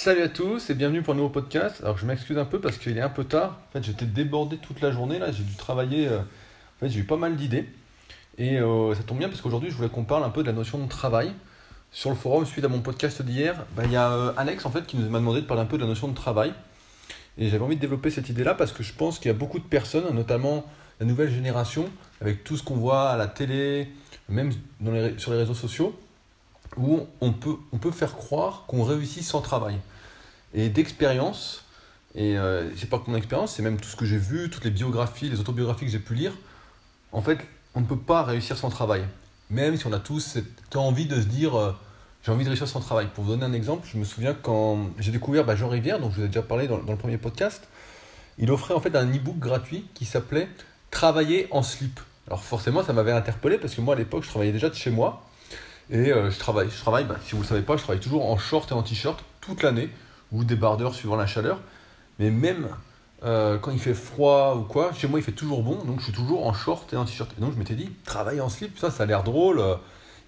Salut à tous et bienvenue pour un nouveau podcast. Alors je m'excuse un peu parce qu'il est un peu tard. En fait, j'étais débordé toute la journée là, j'ai dû travailler. euh, En fait, j'ai eu pas mal d'idées. Et euh, ça tombe bien parce qu'aujourd'hui, je voulais qu'on parle un peu de la notion de travail. Sur le forum, suite à mon podcast d'hier, bah, il y a euh, Alex en fait qui nous m'a demandé de parler un peu de la notion de travail. Et j'avais envie de développer cette idée-là parce que je pense qu'il y a beaucoup de personnes, notamment la nouvelle génération, avec tout ce qu'on voit à la télé, même sur les réseaux sociaux, où on peut, on peut faire croire qu'on réussit sans travail. Et d'expérience, et euh, c'est pas que mon expérience, c'est même tout ce que j'ai vu, toutes les biographies, les autobiographies que j'ai pu lire, en fait, on ne peut pas réussir sans travail. Même si on a tous cette envie de se dire euh, j'ai envie de réussir sans travail. Pour vous donner un exemple, je me souviens quand j'ai découvert bah, Jean Rivière, dont je vous ai déjà parlé dans, dans le premier podcast, il offrait en fait un e-book gratuit qui s'appelait Travailler en slip. Alors forcément, ça m'avait interpellé parce que moi à l'époque, je travaillais déjà de chez moi. Et euh, je travaille, je travaille bah, si vous ne le savez pas, je travaille toujours en short et en t-shirt toute l'année, ou débardeur suivant la chaleur. Mais même euh, quand il fait froid ou quoi, chez moi il fait toujours bon, donc je suis toujours en short et en t-shirt. Et donc je m'étais dit, travailler en slip, ça, ça a l'air drôle.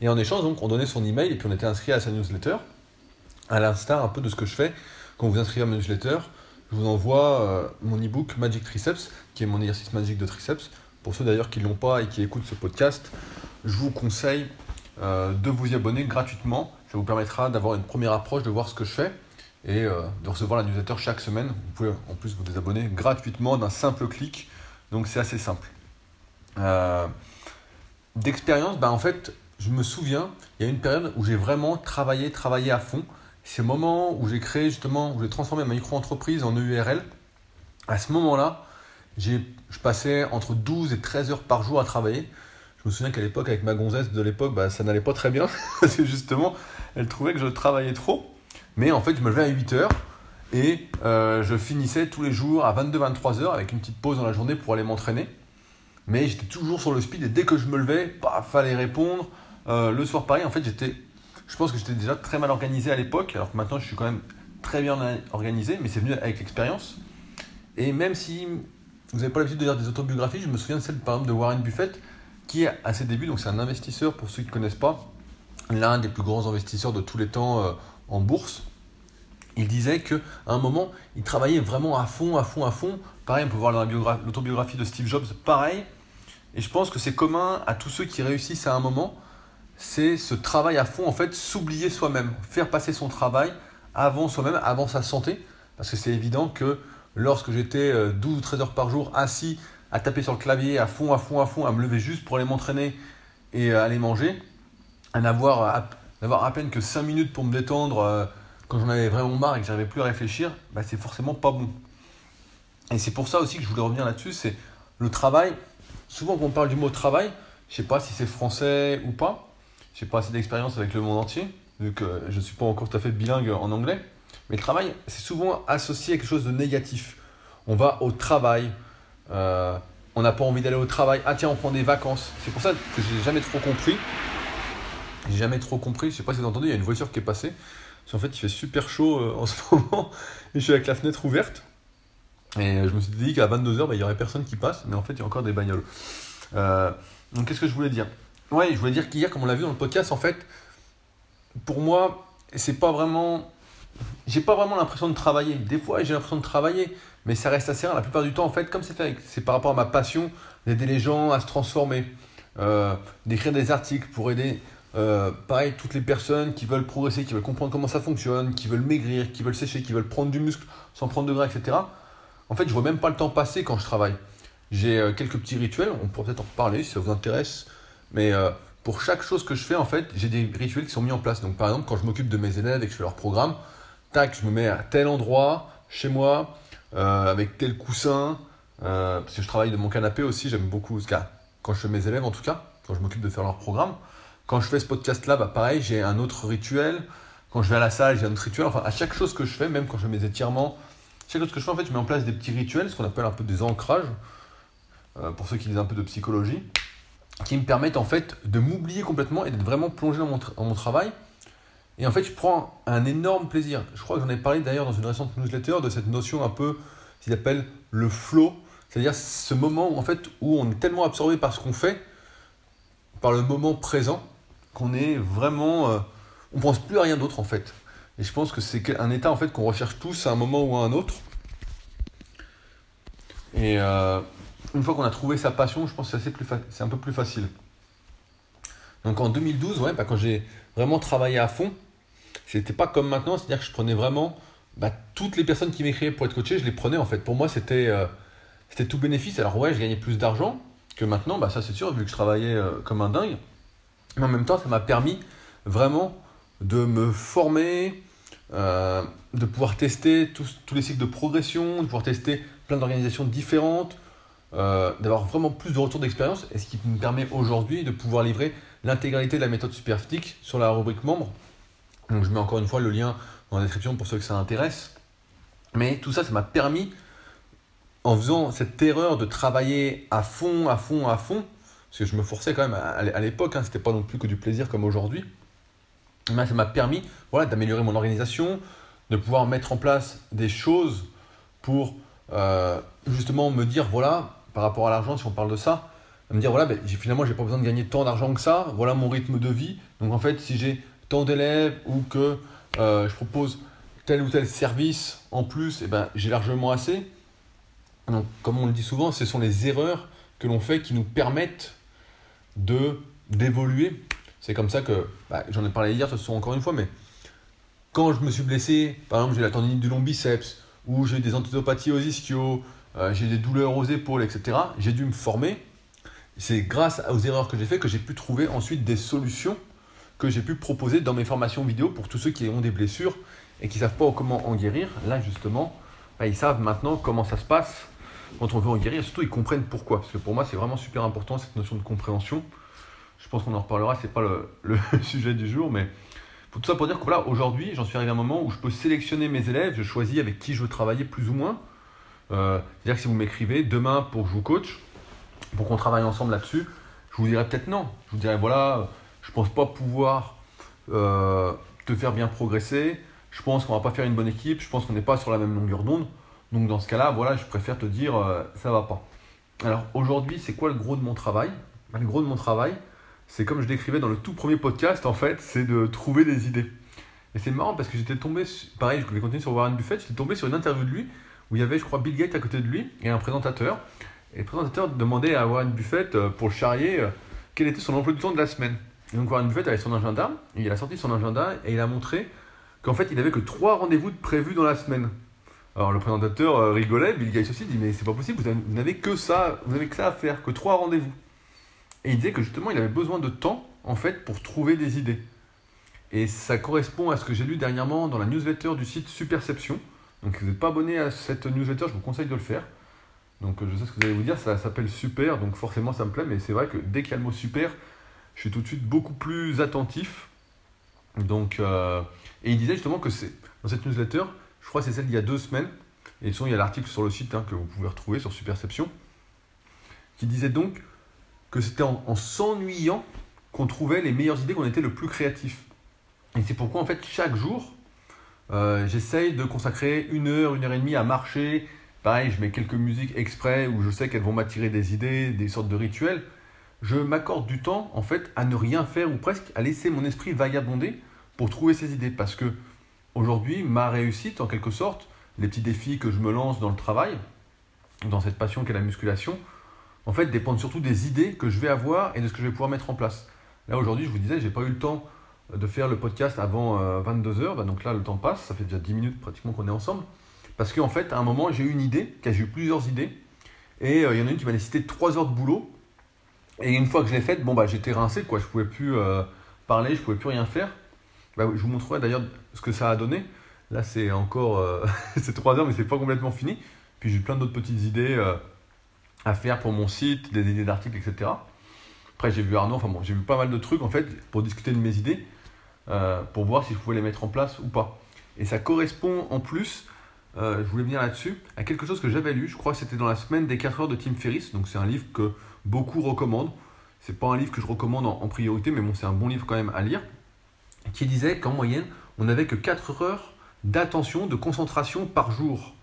Et en échange, donc, on donnait son email et puis on était inscrit à sa newsletter, à l'instar un peu de ce que je fais. Quand vous inscrivez à ma newsletter, je vous envoie euh, mon e-book Magic Triceps, qui est mon exercice magique de triceps. Pour ceux d'ailleurs qui ne l'ont pas et qui écoutent ce podcast, je vous conseille euh, de vous y abonner gratuitement. Ça vous permettra d'avoir une première approche, de voir ce que je fais et euh, de recevoir la newsletter chaque semaine. Vous pouvez en plus vous désabonner gratuitement d'un simple clic. Donc c'est assez simple. Euh, D'expérience, bah, en fait, je me souviens, il y a une période où j'ai vraiment travaillé, travaillé à fond. C'est le moment où j'ai créé justement, où j'ai transformé ma micro-entreprise en EURL. À ce moment-là, je passais entre 12 et 13 heures par jour à travailler. Je me souviens qu'à l'époque, avec ma gonzesse de l'époque, bah, ça n'allait pas très bien. Parce que justement, elle trouvait que je travaillais trop. Mais en fait, je me levais à 8 heures et euh, je finissais tous les jours à 22-23 heures avec une petite pause dans la journée pour aller m'entraîner. Mais j'étais toujours sur le speed et dès que je me levais, bah, fallait répondre. Euh, le soir, pareil, en fait, j'étais, je pense que j'étais déjà très mal organisé à l'époque, alors que maintenant, je suis quand même très bien organisé, mais c'est venu avec l'expérience. Et même si vous n'avez pas l'habitude de lire des autobiographies, je me souviens de celle, par exemple, de Warren Buffett, qui est à ses débuts, donc c'est un investisseur, pour ceux qui ne connaissent pas, l'un des plus grands investisseurs de tous les temps euh, en bourse. Il disait qu'à un moment, il travaillait vraiment à fond, à fond, à fond. Pareil, on peut voir dans la biogra- l'autobiographie de Steve Jobs, pareil. Et je pense que c'est commun à tous ceux qui réussissent à un moment, c'est ce travail à fond, en fait, s'oublier soi-même, faire passer son travail avant soi-même, avant sa santé. Parce que c'est évident que lorsque j'étais euh, 12 ou 13 heures par jour assis à taper sur le clavier à fond, à fond, à fond, à me lever juste pour aller m'entraîner et euh, aller manger, à n'avoir à, à peine que 5 minutes pour me détendre euh, quand j'en avais vraiment marre et que j'arrivais plus à réfléchir, bah, c'est forcément pas bon. Et c'est pour ça aussi que je voulais revenir là-dessus, c'est le travail. Souvent quand on parle du mot travail, je sais pas si c'est français ou pas, j'ai pas assez d'expérience avec le monde entier, vu que je ne suis pas encore tout à fait bilingue en anglais. Mais le travail, c'est souvent associé à quelque chose de négatif. On va au travail, euh, on n'a pas envie d'aller au travail, ah tiens, on prend des vacances. C'est pour ça que j'ai jamais trop compris. J'ai jamais trop compris, je sais pas si vous avez entendu, il y a une voiture qui est passée. Parce qu'en fait, il fait super chaud euh, en ce moment, et je suis avec la fenêtre ouverte. Et euh, je me suis dit qu'à 22h, bah, il y aurait personne qui passe, mais en fait, il y a encore des bagnoles. Donc, qu'est-ce que je voulais dire? Ouais, je voulais dire qu'hier, comme on l'a vu dans le podcast, en fait, pour moi, c'est pas vraiment. J'ai pas vraiment l'impression de travailler. Des fois, j'ai l'impression de travailler, mais ça reste assez rare. La plupart du temps, en fait, comme c'est fait, c'est par rapport à ma passion d'aider les gens à se transformer, euh, d'écrire des articles pour aider, euh, pareil, toutes les personnes qui veulent progresser, qui veulent comprendre comment ça fonctionne, qui veulent maigrir, qui veulent sécher, qui veulent prendre du muscle sans prendre de gras, etc. En fait, je vois même pas le temps passer quand je travaille. J'ai euh, quelques petits rituels, on pourrait peut-être en reparler si ça vous intéresse, mais pour chaque chose que je fais, en fait, j'ai des rituels qui sont mis en place. Donc, par exemple, quand je m'occupe de mes élèves et que je fais leur programme, tac, je me mets à tel endroit, chez moi, avec tel coussin, euh, parce que je travaille de mon canapé aussi, j'aime beaucoup, parce que, quand je fais mes élèves en tout cas, quand je m'occupe de faire leur programme. Quand je fais ce podcast-là, bah, pareil, j'ai un autre rituel. Quand je vais à la salle, j'ai un autre rituel. Enfin, à chaque chose que je fais, même quand je fais mes étirements, chaque chose que je fais, en fait, je mets en place des petits rituels, ce qu'on appelle un peu des ancrages, euh, pour ceux qui lisent un peu de psychologie, qui me permettent en fait de m'oublier complètement et d'être vraiment plongé dans mon travail. Et en fait, je prends un énorme plaisir. Je crois que j'en ai parlé d'ailleurs dans une récente newsletter de cette notion un peu, qu'ils appellent le flow, c'est-à-dire ce moment où, en fait, où on est tellement absorbé par ce qu'on fait, par le moment présent, qu'on est vraiment. euh, on pense plus à rien d'autre en fait. Et je pense que c'est un état en fait qu'on recherche tous à un moment ou à un autre. Et euh, une fois qu'on a trouvé sa passion, je pense que c'est un peu plus facile. Donc en 2012, ouais, bah, quand j'ai vraiment travaillé à fond, c'était pas comme maintenant, c'est-à-dire que je prenais vraiment bah, toutes les personnes qui m'écrivaient pour être coaché, je les prenais en fait. Pour moi, c'était euh, c'était tout bénéfice. Alors ouais, je gagnais plus d'argent que maintenant, bah, ça c'est sûr, vu que je travaillais euh, comme un dingue. Mais en même temps, ça m'a permis vraiment de me former, euh, de pouvoir tester tous, tous, les cycles de progression, de pouvoir tester plein d'organisations différentes, d'avoir vraiment plus de retours d'expérience, et ce qui me permet aujourd'hui de pouvoir livrer l'intégralité de la méthode Superphysique sur la rubrique membre. Donc je mets encore une fois le lien dans la description pour ceux que ça intéresse. Mais tout ça, ça m'a permis, en faisant cette erreur de travailler à fond, à fond, à fond, parce que je me forçais quand même à, l'époque, hein, c'était pas non plus que du plaisir comme aujourd'hui, mais ça m'a permis voilà, d'améliorer mon organisation, de pouvoir mettre en place des choses pour euh, justement me dire, voilà, par rapport à l'argent, si on parle de ça, me dire, voilà, ben, finalement, j'ai pas besoin de gagner tant d'argent que ça, voilà mon rythme de vie. Donc en fait, si j'ai tant d'élèves ou que euh, je propose tel ou tel service en plus, eh ben, j'ai largement assez. Donc, comme on le dit souvent, ce sont les erreurs que l'on fait qui nous permettent de d'évoluer. C'est comme ça que, bah, j'en ai parlé hier, ce sont encore une fois, mais quand je me suis blessé, par exemple j'ai la tendinite du long biceps, ou j'ai des antidopathies aux ischios, euh, j'ai des douleurs aux épaules, etc., j'ai dû me former. C'est grâce aux erreurs que j'ai fait que j'ai pu trouver ensuite des solutions que j'ai pu proposer dans mes formations vidéo pour tous ceux qui ont des blessures et qui ne savent pas comment en guérir. Là, justement, bah, ils savent maintenant comment ça se passe quand on veut en guérir. Surtout, ils comprennent pourquoi. Parce que pour moi, c'est vraiment super important cette notion de compréhension. Je pense qu'on en reparlera, ce n'est pas le, sujet du jour, mais tout ça pour dire que voilà, aujourd'hui, j'en suis arrivé à un moment où je peux sélectionner mes élèves, je choisis avec qui je veux travailler plus ou moins. Euh, c'est-à-dire que si vous m'écrivez demain pour que je vous coach, pour qu'on travaille ensemble là-dessus, je vous dirais peut-être non. Je vous dirais voilà, je pense pas pouvoir euh, te faire bien progresser. Je pense qu'on va pas faire une bonne équipe. Je pense qu'on n'est pas sur la même longueur d'onde. Donc dans ce cas-là, voilà, je préfère te dire euh, ça va pas. Alors aujourd'hui, c'est quoi le gros de mon travail? Le gros de mon travail, c'est comme je décrivais dans le tout premier podcast, en fait, c'est de trouver des idées. Et c'est marrant parce que j'étais tombé, pareil, je vais continuer sur Warren Buffett, j'étais tombé sur une interview de lui où il y avait, je crois, Bill Gates à côté de lui et un présentateur. Et le présentateur demandait à Warren Buffett, euh, pour le charrier, quel était son emploi du temps de la semaine. Et donc Warren Buffett avait son agenda, il a sorti son agenda et il a montré qu'en fait il n'avait que trois rendez-vous de prévus dans la semaine. Alors le présentateur euh, rigolait, Bill Gates aussi dit mais c'est pas possible, vous n'avez que ça, vous n'avez que ça à faire, que trois rendez-vous. Et il disait que justement il avait besoin de temps en fait pour trouver des idées. Et ça correspond à ce que j'ai lu dernièrement dans la newsletter du site Superception. Donc si vous n'êtes pas abonné à cette newsletter, je vous conseille de le faire. Donc je sais ce que vous allez vous dire, ça s'appelle Super, donc forcément ça me plaît, mais c'est vrai que dès qu'il y a le mot Super, je suis tout de suite beaucoup plus attentif. Donc, euh, et il disait justement que c'est dans cette newsletter, je crois que c'est celle d'il y a deux semaines, et sinon il y a l'article sur le site hein, que vous pouvez retrouver sur Superception, qui disait donc que c'était en, s'ennuyant qu'on trouvait les meilleures idées, qu'on était le plus créatif. Et c'est pourquoi en fait chaque jour, euh, j'essaye de consacrer une heure, une heure et demie à marcher. Pareil, je mets quelques musiques exprès où je sais qu'elles vont m'attirer des idées, des sortes de rituels je m'accorde du temps en fait à ne rien faire ou presque à laisser mon esprit vagabonder pour trouver ces idées. Parce que aujourd'hui ma réussite en quelque sorte les petits défis que je me lance dans le travail dans cette passion qu'est la musculation en fait dépendent surtout des idées que je vais avoir et de ce que je vais pouvoir mettre en place. Là aujourd'hui je vous disais j'ai pas eu le temps de faire le podcast avant 22h euh, bah, donc là le temps passe. Ça fait déjà 10 minutes pratiquement qu'on est ensemble. Parce qu'en fait à un moment j'ai eu une idée j'ai eu plusieurs idées. Et euh, il y en a une qui m'a nécessité 3 heures de boulot et une fois que je l'ai faite, bon, bah, j'étais rincé, quoi. Je pouvais plus euh, parler, je pouvais plus rien faire. Bah, je vous montrerai d'ailleurs ce que ça a donné. Là, c'est encore euh, c'est 3 heures, mais c'est pas complètement fini. Puis j'ai plein d'autres petites idées euh, à faire pour mon site, des idées d'articles, etc. Après, j'ai vu Arnaud, enfin bon, j'ai vu pas mal de trucs en fait pour discuter de mes idées, pour voir si je pouvais les mettre en place ou pas. Et ça correspond en plus, je voulais venir là-dessus, à quelque chose que j'avais lu. Je crois que c'était dans la semaine des 4 heures de Tim Ferriss. Donc, c'est un livre que beaucoup recommandent. C'est pas un livre que je recommande en, priorité, mais bon, c'est un bon livre quand même à lire. Qui disait qu'en moyenne, on n'avait que 4 heures d'attention, de concentration par jour.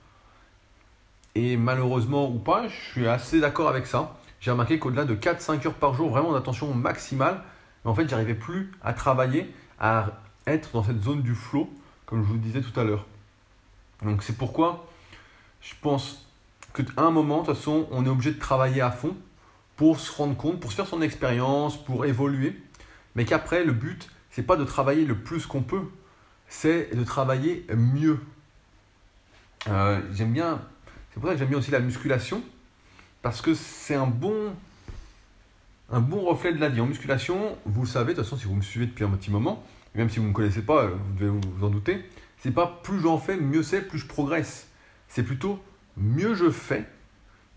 Et malheureusement ou pas, je suis assez d'accord avec ça. J'ai remarqué qu'au-delà de 4-5 heures par jour, vraiment d'attention maximale, en fait, j'arrivais plus à travailler, à être dans cette zone du flow comme je vous le disais tout à l'heure. Donc c'est pourquoi je pense qu'à un moment, de toute façon, on est obligé de travailler à fond pour se rendre compte, pour se faire son expérience, pour évoluer, mais qu'après, le but, c'est pas de travailler le plus qu'on peut, c'est de travailler mieux. Euh, j'aime bien, c'est pour ça que j'aime bien aussi la musculation, parce que c'est un bon, un bon reflet de la vie. En musculation, vous le savez, de toute façon, si vous me suivez depuis un petit moment, même si vous ne me connaissez pas, vous devez vous en douter, c'est pas plus j'en fais, mieux c'est, plus je progresse. C'est plutôt mieux je fais,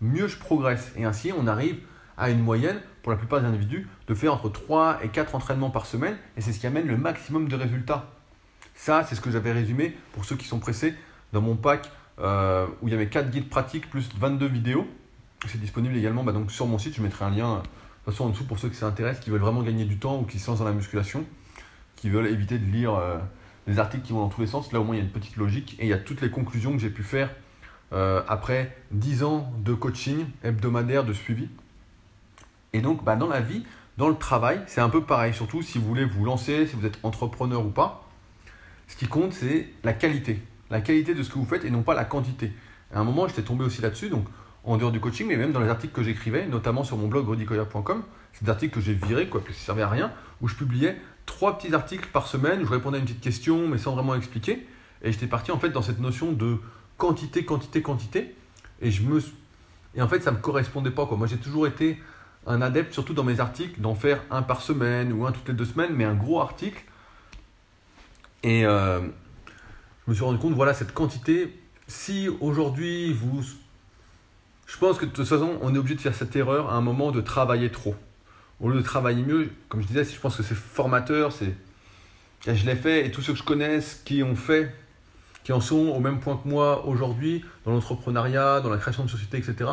mieux je progresse. Et ainsi, on arrive à une moyenne, pour la plupart des individus, de faire entre 3 et 4 entraînements par semaine, et c'est ce qui amène le maximum de résultats. Ça, c'est ce que j'avais résumé pour ceux qui sont pressés dans mon pack euh, où il y avait 4 guides pratiques plus 22 vidéos. C'est disponible également bah, donc sur mon site, je mettrai un lien en dessous pour ceux qui s'intéressent, qui veulent vraiment gagner du temps ou qui lancent dans la musculation, qui veulent éviter de lire euh, des articles qui vont dans tous les sens. Là au moins il y a une petite logique et il y a toutes les conclusions que j'ai pu faire euh, après 10 ans de coaching hebdomadaire, de suivi. Et donc bah, dans la vie, dans le travail, c'est un peu pareil, surtout si vous voulez vous lancer, si vous êtes entrepreneur ou pas. Ce qui compte, c'est la qualité. La qualité de ce que vous faites et non pas la quantité. À un moment, j'étais tombé aussi là-dessus, donc en dehors du coaching, mais même dans les articles que j'écrivais, notamment sur mon blog rodicoya.com, c'est des articles que j'ai virés, quoi, que ça servait à rien, où je publiais trois petits articles par semaine, où je répondais à une petite question, mais sans vraiment expliquer. Et j'étais parti en fait dans cette notion de quantité, quantité, quantité. Et je me et en fait, ça me correspondait pas. Quoi. Moi, j'ai toujours été un adepte, surtout dans mes articles, d'en faire un par semaine ou un toutes les deux semaines, mais un gros article. Et euh, je me suis rendu compte, voilà, cette quantité, si aujourd'hui vous... Je pense que de toute façon, on est obligé de faire cette erreur à un moment de travailler trop. Au lieu de travailler mieux, comme je disais, je pense que c'est formateur, c'est... Je l'ai fait et tous ceux que je connaisse qui ont fait, qui en sont au même point que moi aujourd'hui, dans l'entrepreneuriat, dans la création de sociétés, etc.,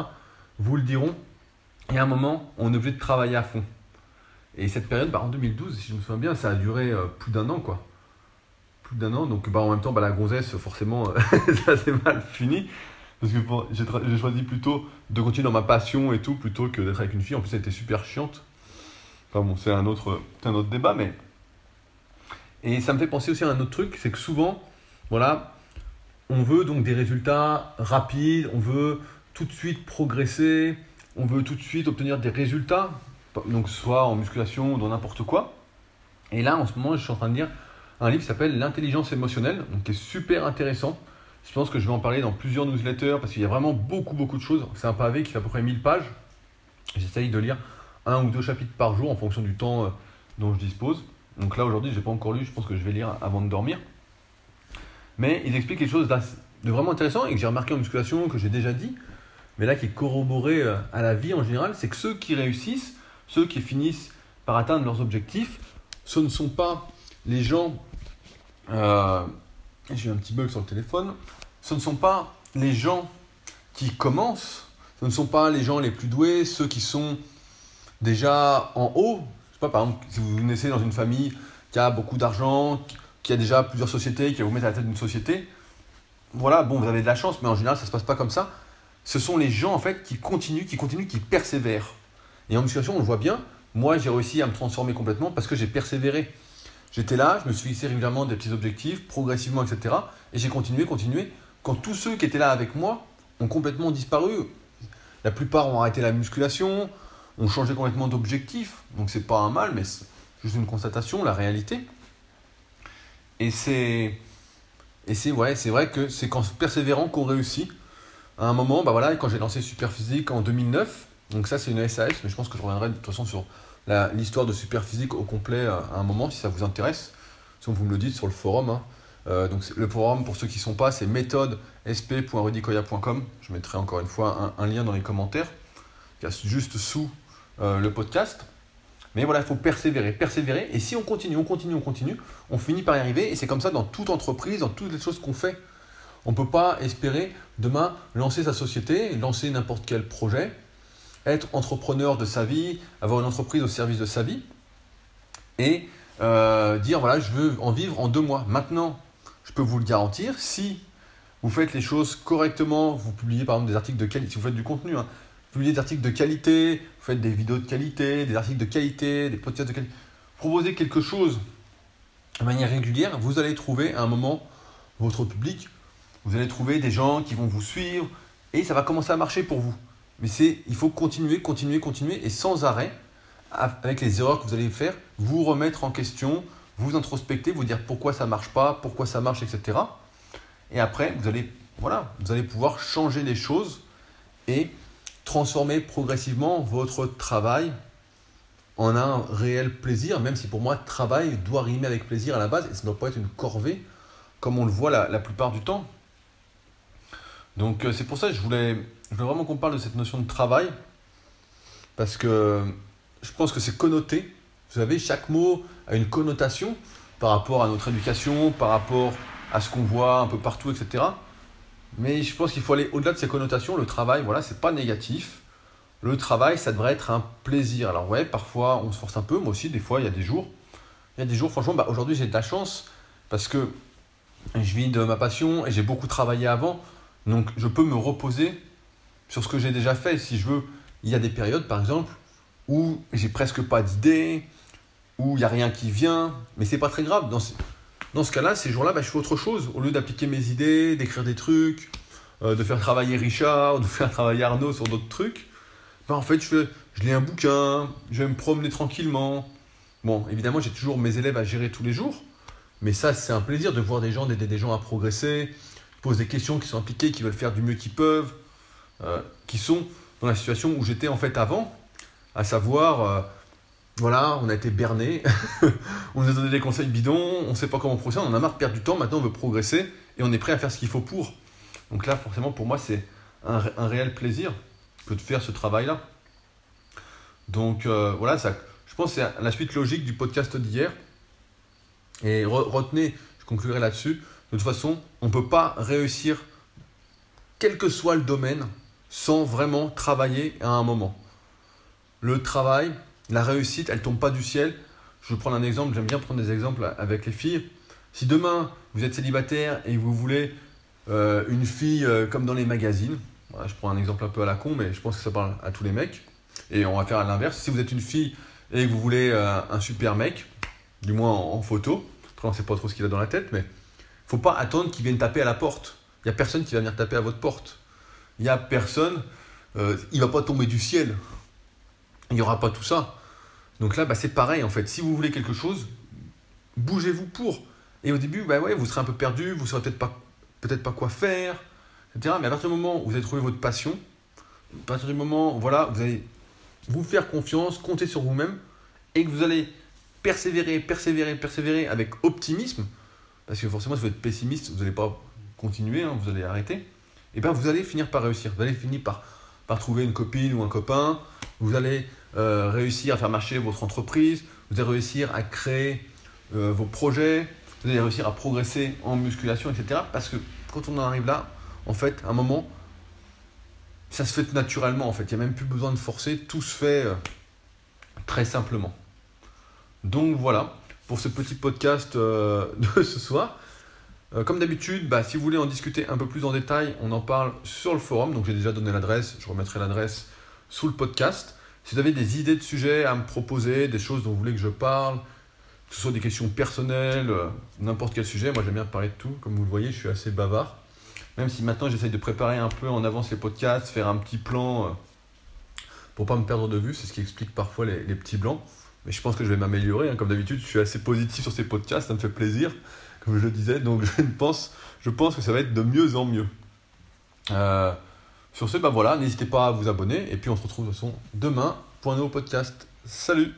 vous le diront. Et à un moment, on est obligé de travailler à fond. Et cette période, bah, en 2012, si je me souviens bien, ça a duré euh, plus d'un an, quoi. Plus d'un an. Donc, bah, en même temps, bah, la gonzesse, forcément, ça s'est mal fini. Parce que j'ai choisi plutôt de continuer dans ma passion et tout, plutôt que d'être avec une fille. En plus, elle était super chiante. Bon, c'est un autre, un autre débat, mais. Et ça me fait penser aussi à un autre truc, c'est que souvent, voilà, on veut donc des résultats rapides, on veut tout de suite progresser, on veut tout de suite obtenir des résultats, donc soit en musculation ou dans n'importe quoi. Et là, en ce moment, je suis en train de lire un livre qui s'appelle L'intelligence émotionnelle, donc qui est super intéressant. Je pense que je vais en parler dans plusieurs newsletters parce qu'il y a vraiment beaucoup, beaucoup de choses. C'est un pavé qui fait à peu près 1000 pages. J'essaye de lire un ou deux chapitres par jour en fonction du temps euh, dont je dispose. Donc là, aujourd'hui, je n'ai pas encore lu, je pense que je vais lire avant de dormir. Mais il explique quelque chose de vraiment intéressant et que j'ai remarqué en musculation, que j'ai déjà dit, mais là qui est corroboré euh, à la vie en général, c'est que ceux qui réussissent, ceux qui finissent par atteindre leurs objectifs, ce ne sont pas les gens. Euh, j'ai un petit bug sur le téléphone. Ce ne sont pas les gens qui commencent, ce ne sont pas les gens les plus doués, ceux qui sont déjà en haut. Je sais pas, par exemple, si vous naissez dans une famille qui a beaucoup d'argent, qui a déjà plusieurs sociétés, qui va vous mettre à la tête d'une société, voilà, bon, vous avez de la chance, mais en général, ça ne se passe pas comme ça ce sont les gens en fait qui continuent, qui continuent, qui persévèrent. Et en musculation, on le voit bien. Moi, j'ai réussi à me transformer complètement parce que j'ai persévéré. J'étais là, je me suis fixé régulièrement des petits objectifs, progressivement, etc. Et j'ai continué, continué. Quand tous ceux qui étaient là avec moi ont complètement disparu, la plupart ont arrêté la musculation, ont changé complètement d'objectif. Donc c'est pas un mal, mais c'est juste une constatation, la réalité. Et c'est et c'est ouais, vrai que c'est qu'en persévérant qu'on réussit à un moment, bah voilà, quand j'ai lancé Superphysique en 2009, donc ça c'est une SAS, mais je pense que je reviendrai de toute façon sur l'histoire de Superphysique au complet euh, à un moment si ça vous intéresse. Si vous me le dites sur le forum. Hein. Euh, donc le forum, pour ceux qui ne sont pas, c'est méthode.sp.rudicoya.com. Je mettrai encore une fois un, lien dans les commentaires, juste sous euh, le podcast. Mais voilà, il faut persévérer, persévérer. Et si on continue, on continue, on continue, on finit par y arriver. Et c'est comme ça dans toute entreprise, dans toutes les choses qu'on fait. On ne peut pas espérer demain lancer sa société, lancer n'importe quel projet, être entrepreneur de sa vie, avoir une entreprise au service de sa vie et euh, dire voilà, je veux en vivre en deux mois. Maintenant, je peux vous le garantir, si vous faites les choses correctement, vous publiez par exemple des articles de qualité, si vous faites du contenu, hein, publiez des articles de qualité, vous faites des vidéos de qualité, des articles de qualité, des podcasts de qualité, proposez quelque chose de manière régulière, vous allez trouver à un moment votre public, vous allez trouver des gens qui vont vous suivre et ça va commencer à marcher pour vous. Mais c'est, il faut continuer, continuer, continuer et sans arrêt, avec les erreurs que vous allez faire, vous remettre en question, vous introspecter, vous dire pourquoi ça marche pas, pourquoi ça marche, etc. Et après, vous allez, voilà, vous allez pouvoir changer les choses et transformer progressivement votre travail en un réel plaisir, même si pour moi, travail doit rimer avec plaisir à la base et ça ne doit pas être une corvée comme on le voit la, plupart du temps. Donc euh, c'est pour ça que je voulais, je voulais vraiment qu'on parle de cette notion de travail, parce que je pense que c'est connoté. Vous savez, chaque mot a une connotation par rapport à notre éducation, par rapport à ce qu'on voit un peu partout, etc. Mais je pense qu'il faut aller au-delà de ces connotations. Le travail, voilà, c'est pas négatif. Le travail, ça devrait être un plaisir. Alors ouais, parfois on se force un peu. Moi aussi, des fois, il y a des jours. Il y a des jours, franchement, bah, aujourd'hui j'ai de la chance parce que je vis de ma passion et j'ai beaucoup travaillé avant. Donc je peux me reposer sur ce que j'ai déjà fait si je veux. Il y a des périodes, par exemple, où j'ai presque pas d'idées, où il n'y a rien qui vient, mais c'est pas très grave. Dans ce cas-là, ces jours-là, bah, je fais autre chose. Au lieu d'appliquer mes idées, d'écrire des trucs, euh, de faire travailler Richard, de faire travailler Arnaud sur d'autres trucs, bah, en fait, je, lis un bouquin, je vais me promener tranquillement. Bon, évidemment, j'ai toujours mes élèves à gérer tous les jours, mais ça, c'est un plaisir de voir des gens, d'aider des gens à progresser, posent des questions, qui sont impliqués, qui veulent faire du mieux qu'ils peuvent, euh, qui sont dans la situation où j'étais en fait avant, à savoir, euh, voilà, on a été berné, on nous a donné des conseils bidons, on ne sait pas comment procéder, on en a marre de perdre du temps, maintenant on veut progresser et on est prêt à faire ce qu'il faut pour. Donc là, forcément, pour moi, c'est un, réel plaisir que de faire ce travail-là. Donc euh, voilà, ça, je pense que c'est la suite logique du podcast d'hier. Et retenez, je conclurai là-dessus, de toute façon, on ne peut pas réussir, quel que soit le domaine, sans vraiment travailler à un moment. Le travail, la réussite, elle ne tombe pas du ciel. Je vais prendre un exemple, j'aime bien prendre des exemples avec les filles. Si demain, vous êtes célibataire et vous voulez euh, une fille euh, comme dans les magazines, je prends un exemple un peu à la con, mais je pense que ça parle à tous les mecs. Et on va faire à l'inverse. Si vous êtes une fille et que vous voulez euh, un super mec, du moins en, en photo, après on ne sait pas trop ce qu'il a dans la tête, mais faut pas attendre qu'ils viennent taper à la porte. Il n'y a personne qui va venir taper à votre porte. Il n'y a personne, il ne va pas tomber du ciel. Il n'y aura pas tout ça. Donc là, bah, c'est pareil en fait. Si vous voulez quelque chose, bougez-vous pour. Et au début, bah vous serez un peu perdu, vous ne saurez peut-être pas, peut pas quoi faire, etc. Mais à partir du moment où vous avez trouvé votre passion, à partir du moment où voilà, vous allez vous faire confiance, compter sur vous-même, et que vous allez persévérer, persévérer, persévérer avec optimisme, parce que forcément, si vous êtes pessimiste, vous n'allez pas continuer, hein, vous allez arrêter. Et bien, vous allez finir par réussir. Vous allez finir par trouver une copine ou un copain. Vous allez euh, réussir à faire marcher votre entreprise. Vous allez réussir à créer euh, vos projets. Vous allez réussir à progresser en musculation, etc. Parce que quand on en arrive là, en fait, à un moment, ça se fait naturellement. En fait, il n'y a même plus besoin de forcer. Tout se fait euh, très simplement. Donc voilà pour ce petit podcast de ce soir. Comme d'habitude, bah, si vous voulez en discuter un peu plus en détail, on en parle sur le forum. Donc j'ai déjà donné l'adresse, je remettrai l'adresse sous le podcast. Si vous avez des idées de sujets à me proposer, des choses dont vous voulez que je parle, que ce soit des questions personnelles, euh, n'importe quel sujet, moi j'aime bien parler de tout. Comme vous le voyez, je suis assez bavard. Même si maintenant j'essaye de préparer un peu en avance les podcasts, faire un petit plan pour pas me perdre de vue, c'est ce qui explique parfois les petits blancs. Mais je pense que je vais m'améliorer. Hein. Comme d'habitude, je suis assez positif sur ces podcasts, ça me fait plaisir, comme je le disais. Donc je pense, je pense que ça va être de mieux en mieux. Euh, sur ce, bah voilà, n'hésitez pas à vous abonner. Et puis on se retrouve de toute façon demain pour un nouveau podcast. Salut